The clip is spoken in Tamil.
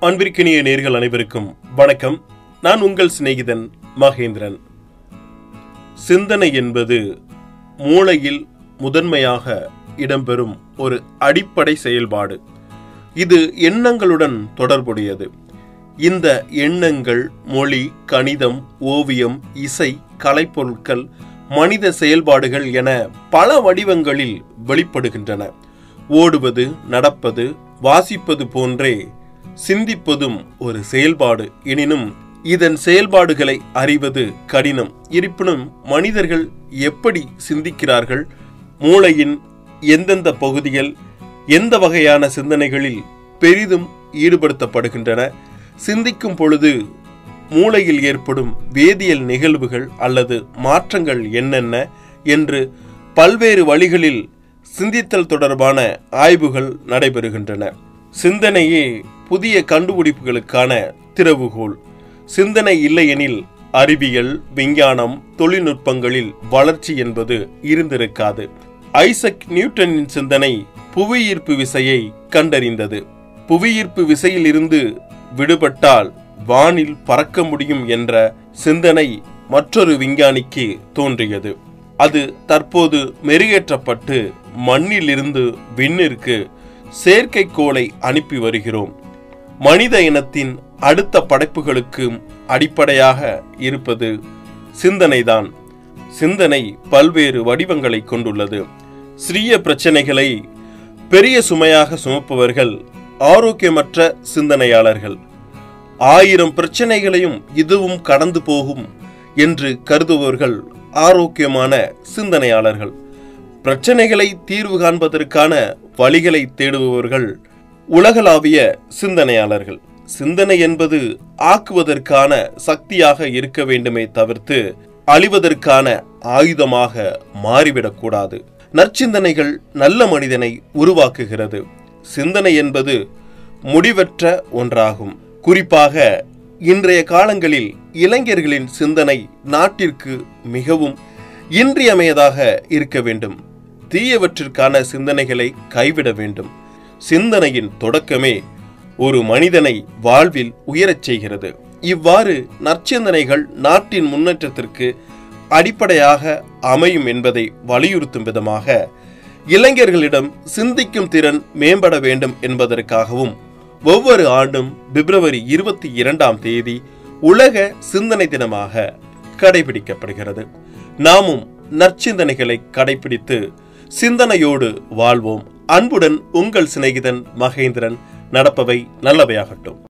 அன்பிற்கினிய நேர்கள் அனைவருக்கும் வணக்கம். நான் உங்கள் சிநேகிதன் மகேந்திரன். சிந்தனை என்பது மூளையில் முதன்மையாக இடம்பெறும் ஒரு அடிப்படை செயல்பாடு. இது எண்ணங்களுடன் தொடர்புடையது. இந்த எண்ணங்கள் மொழி கணிதம் ஓவியம் இசை கலைப்பொருட்கள் மனித செயல்பாடுகள் என பல வடிவங்களில் வெளிப்படுகின்றன. ஓடுவது நடப்பது வாசிப்பது போன்றே சிந்திப்பதும் ஒரு செயல்பாடு. எனினும் இதன் செயல்பாடுகளை அறிவது கடினம். இருப்பினும் மனிதர்கள் எப்படி சிந்திக்கிறார்கள்? மூளையின் எந்தெந்த பகுதிகள் எந்த வகையான சிந்தனைகளில் பெரிதும் ஈடுபடுத்தப்படுகின்றன? சிந்திக்கும் பொழுது மூளையில் ஏற்படும் வேதியியல் நிகழ்வுகள் அல்லது மாற்றங்கள் என்னென்ன? என்று பல்வேறு வழிகளில் சிந்தித்தல் தொடர்பான ஆய்வுகள் நடைபெறுகின்றன. சிந்தனையே புதிய கண்டுபிடிப்புகளுக்கான திறவுகோல் சிந்தனை இல்லையெனில் அறிவியல் விஞ்ஞானம் தொழில்நுட்பங்களில் வளர்ச்சி என்பது இருந்திருக்காது. ஐசக் நியூட்டனின் சிந்தனை புவியீர்ப்பு விசையை கண்டறிந்தது. புவியீர்ப்பு விசையிலிருந்து விடுபட்டால் வானில் பறக்க முடியும் என்ற சிந்தனை மற்றொரு விஞ்ஞானிக்கு தோன்றியது. அது தற்போது மெருகேற்றப்பட்டு மண்ணிலிருந்து விண்ணிற்கு செயற்கைக்கோளை அனுப்பி வருகிறோம். மனித இனத்தின் அடுத்த படைப்புகளுக்கு அடிப்படையாக இருப்பது சிந்தனைதான். சிந்தனை பல்வேறு வடிவங்களை கொண்டுள்ளது. சிறிய பிரச்சனைகளை பெரிய சுமையாக சுமப்பவர்கள் ஆரோக்கியமற்ற சிந்தனையாளர்கள். ஆயிரம் பிரச்சனைகளையும் இதுவும் கடந்து போகும் என்று கருதுபவர்கள் ஆரோக்கியமான சிந்தனையாளர்கள். பிரச்சனைகளை தீர்வு காண்பதற்கான வழிகளை தேடுபவர்கள் உலகளாவிய சிந்தனையாளர்கள். சிந்தனை என்பது ஆக்குவதற்கான சக்தியாக இருக்க வேண்டுமே தவிர்த்து அழிவதற்கான ஆயுதமாக மாறிவிடக்கூடாது நற்சிந்தனைகள் நல்ல மனிதனை உருவாக்குகிறது. சிந்தனை என்பது முடிவற்ற ஒன்றாகும். குறிப்பாக இன்றைய காலங்களில் இளைஞர்களின் சிந்தனை நாட்டிற்கு மிகவும் இன்றியமையதாக இருக்க வேண்டும். தீயவற்றிற்கான சிந்தனைகளை கைவிட வேண்டும். சிந்தனையின் தொடக்கமே ஒரு மனிதனை வாழ்வில் உயரச் செய்கிறது. இவ்வாறு நற்சிந்தனைகள் நாட்டின் முன்னேற்றத்திற்கு அடிப்படையாக அமையும் என்பதை வலியுறுத்தும் விதமாக இளைஞர்களிடம் சிந்திக்கும் திறன் மேம்பட வேண்டும் என்பதற்காகவும் ஒவ்வொரு ஆண்டும் பிப்ரவரி இருபத்தி இரண்டாம் தேதி உலக சிந்தனை தினமாக கடைபிடிக்கப்படுகிறது. நாமும் நற்சிந்தனைகளை கடைபிடித்து சிந்தனையோடு வாழ்வோம். அன்புடன் உங்கள் சிநேகிதன் மகேந்திரன். நடப்பவை நல்லவையாகட்டும்.